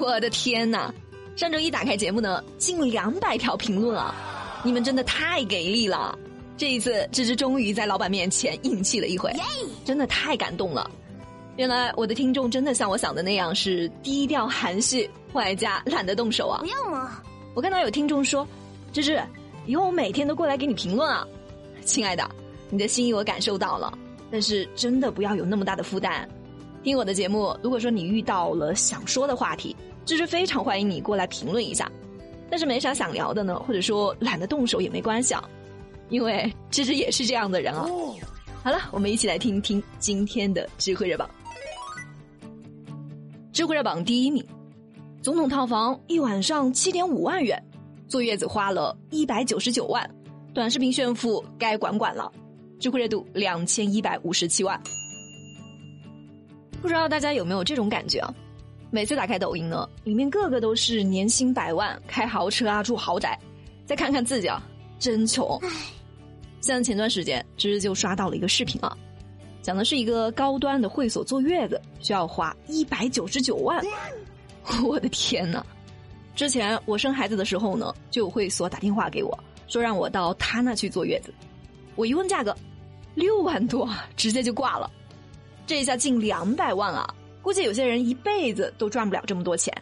我的天哪！上周一打开节目呢，近两百条评论啊！你们真的太给力了！这一次，芝芝终于在老板面前硬气了一回，真的太感动了。原来我的听众真的像我想的那样是低调含蓄，外加懒得动手啊！不要嘛！我看到有听众说：“芝芝，以后我每天都过来给你评论啊！”亲爱的，你的心意我感受到了，但是真的不要有那么大的负担。听我的节目，如果说你遇到了想说的话题，芝芝非常欢迎你过来评论一下。但是没啥想聊的呢，或者说懒得动手也没关系啊。因为芝芝也是这样的人啊。好了，我们一起来听一听今天的智慧热榜。智慧热榜第一名，总统套房一晚上七点五万元，坐月子花了一百九十九万，短视频炫富该管管了。智慧热度两千一百五十七万。不知道大家有没有这种感觉啊？每次打开抖音呢，里面个个都是年薪百万、开豪车啊、住豪宅，再看看自己啊，真穷。像前段时间，芝芝就刷到了一个视频啊，讲的是一个高端的会所坐月子需要花一百九十九万，我的天呐！之前我生孩子的时候呢，就有会所打电话给我说让我到他那去坐月子，我一问价格，六万多，直接就挂了，这一下近两百万啊！估计有些人一辈子都赚不了这么多钱，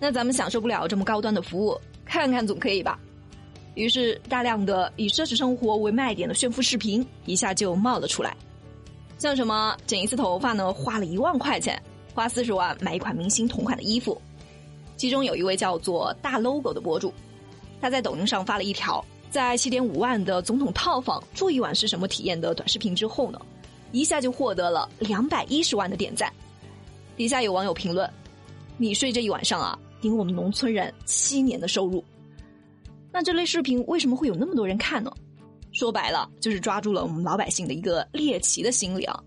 那咱们享受不了这么高端的服务，看看总可以吧？于是，大量的以奢侈生活为卖点的炫富视频一下就冒了出来，像什么剪一次头发呢，花了一万块钱，花四十万买一款明星同款的衣服。其中有一位叫做大 logo 的博主，他在抖音上发了一条在七点五万的总统套房住一晚是什么体验的短视频之后呢，一下就获得了两百一十万的点赞。底下有网友评论：“你睡这一晚上啊，顶我们农村人七年的收入。”那这类视频为什么会有那么多人看呢？说白了，就是抓住了我们老百姓的一个猎奇的心理啊。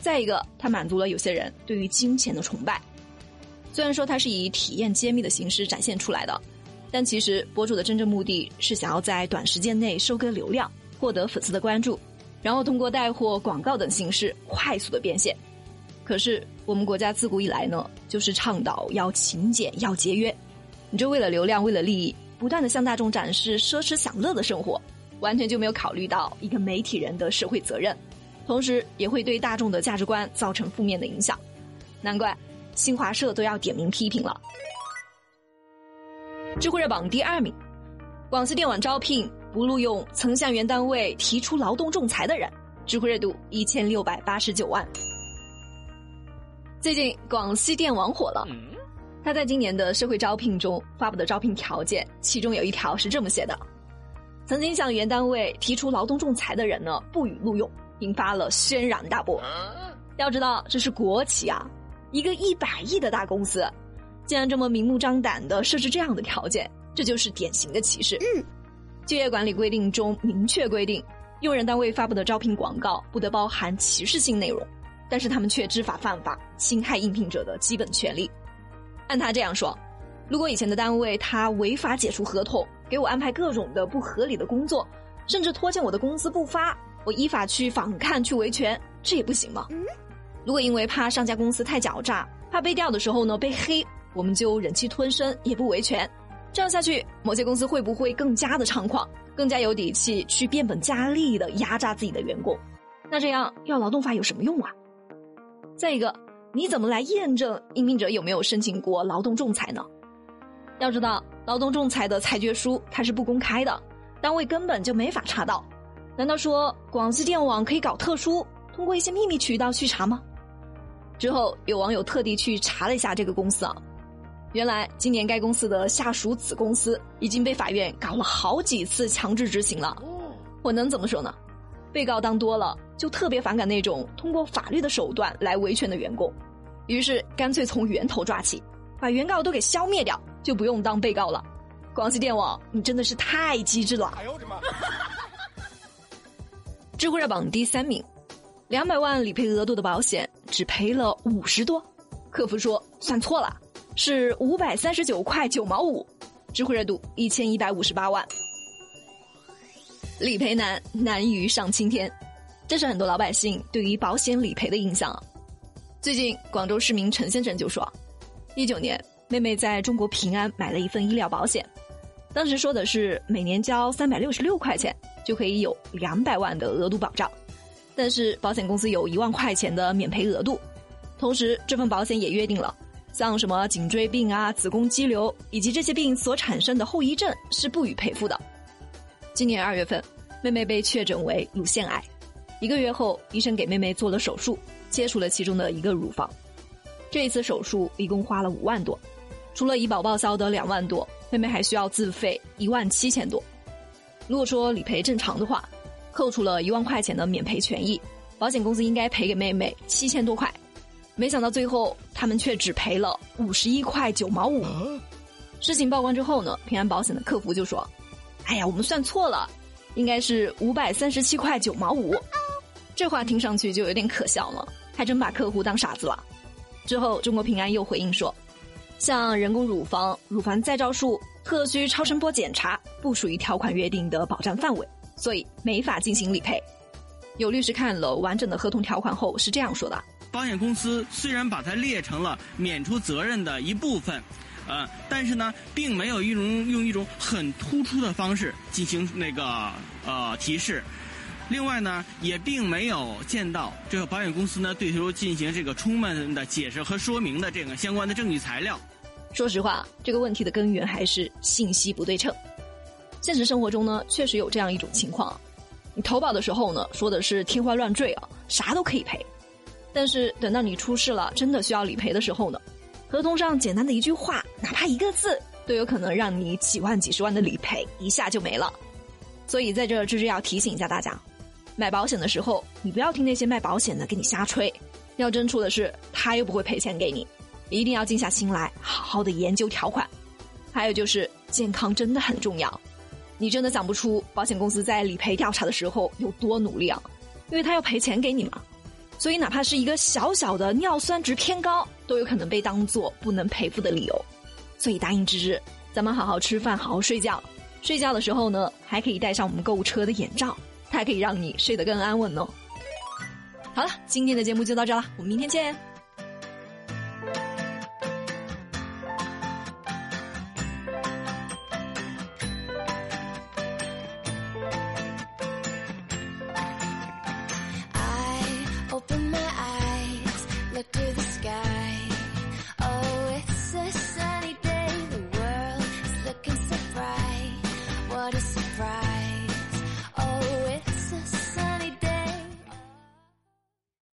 再一个，它满足了有些人对于金钱的崇拜。虽然说它是以体验揭秘的形式展现出来的，但其实博主的真正目的是想要在短时间内收割流量，获得粉丝的关注，然后通过带货、广告等形式快速的变现。可是我们国家自古以来呢，就是倡导要勤俭、要节约。你就为了流量，为了利益。不断的向大众展示奢侈享乐的生活，完全就没有考虑到一个媒体人的社会责任，同时也会对大众的价值观造成负面的影响。难怪新华社都要点名批评了。智慧热榜第二名，广西电网招聘不录用曾向原单位提出劳动仲裁的人，知乎热度一千六百八十九万。最近广西电网火了。他在今年的社会招聘中发布的招聘条件，其中有一条是这么写的：曾经向原单位提出劳动仲裁的人呢，不予录用，引发了轩然大波。要知道这是国企啊，一个一百亿的大公司，竟然这么明目张胆的设置这样的条件，这就是典型的歧视。就业管理规定中明确规定，用人单位发布的招聘广告不得包含歧视性内容，但是他们却知法犯法，侵害应聘者的基本权利。按他这样说，如果以前的单位他违法解除合同，给我安排各种的不合理的工作，甚至拖欠我的工资不发，我依法去反抗去维权，这也不行吗？如果因为怕上家公司太狡诈，怕被调的时候呢被黑，我们就忍气吞声也不维权，这样下去，某些公司会不会更加的猖狂，更加有底气去变本加厉的压榨自己的员工？那这样要劳动法有什么用啊？再一个。你怎么来验证应聘者有没有申请过劳动仲裁呢？要知道，劳动仲裁的裁决书它是不公开的，单位根本就没法查到。难道说广西电网可以搞特殊，通过一些秘密渠道去查吗？之后有网友特地去查了一下这个公司啊，原来今年该公司的下属子公司已经被法院搞了好几次强制执行了。我能怎么说呢？被告当多了，就特别反感那种通过法律的手段来维权的员工，于是干脆从源头抓起，把原告都给消灭掉，就不用当被告了。广西电网，你真的是太机智了！哎呦我的妈！知乎热榜第三名，两百万理赔额度的保险只赔了五十多，客服说算错了，是五百三十九块九毛五，知乎热度一千一百五十八万。理赔难，难于上青天，这是很多老百姓对于保险理赔的印象。最近，广州市民陈先生就说，一九年妹妹在中国平安买了一份医疗保险，当时说的是每年交三百六十六块钱就可以有两百万的额度保障，但是保险公司有一万块钱的免赔额度，同时这份保险也约定了，像什么颈椎病啊、子宫肌瘤以及这些病所产生的后遗症是不予赔付的。今年二月份，妹妹被确诊为乳腺癌，一个月后，医生给妹妹做了手术，切除了其中的一个乳房。这一次手术一共花了五万多。除了医保报销的两万多，妹妹还需要自费一万七千多。如果说理赔正常的话，扣除了一万块钱的免赔权益，保险公司应该赔给妹妹七千多块。没想到最后他们却只赔了五十一块九毛五。事情曝光之后呢，平安保险的客服就说：“哎呀，我们算错了，应该是五百三十七块九毛五。”这话听上去就有点可笑了，还真把客户当傻子了。之后，中国平安又回应说。像人工乳房、乳房再造术、特需超声波检查，不属于条款约定的保障范围，所以没法进行理赔。有律师看了完整的合同条款后是这样说的：保险公司虽然把它列成了免除责任的一部分，呃，但是呢，并没有一种用一种很突出的方式进行那个呃提示。另外呢，也并没有见到这个保险公司呢对头进行这个充分的解释和说明的这个相关的证据材料。说实话，这个问题的根源还是信息不对称。现实生活中呢，确实有这样一种情况：你投保的时候呢，说的是天花乱坠啊，啥都可以赔；但是等到你出事了，真的需要理赔的时候呢，合同上简单的一句话，哪怕一个字，都有可能让你几万、几十万的理赔一下就没了。所以在这，芝芝要提醒一下大家。买保险的时候，你不要听那些卖保险的给你瞎吹，要真出的事，他又不会赔钱给你，一定要静下心来，好好的研究条款。还有就是健康真的很重要，你真的想不出保险公司在理赔调查的时候有多努力啊，因为他要赔钱给你嘛，所以哪怕是一个小小的尿酸值偏高，都有可能被当做不能赔付的理由。所以答应芝芝，咱们好好吃饭，好好睡觉，睡觉的时候呢，还可以戴上我们购物车的眼罩。它还可以让你睡得更安稳哦。好了，今天的节目就到这了，我们明天见。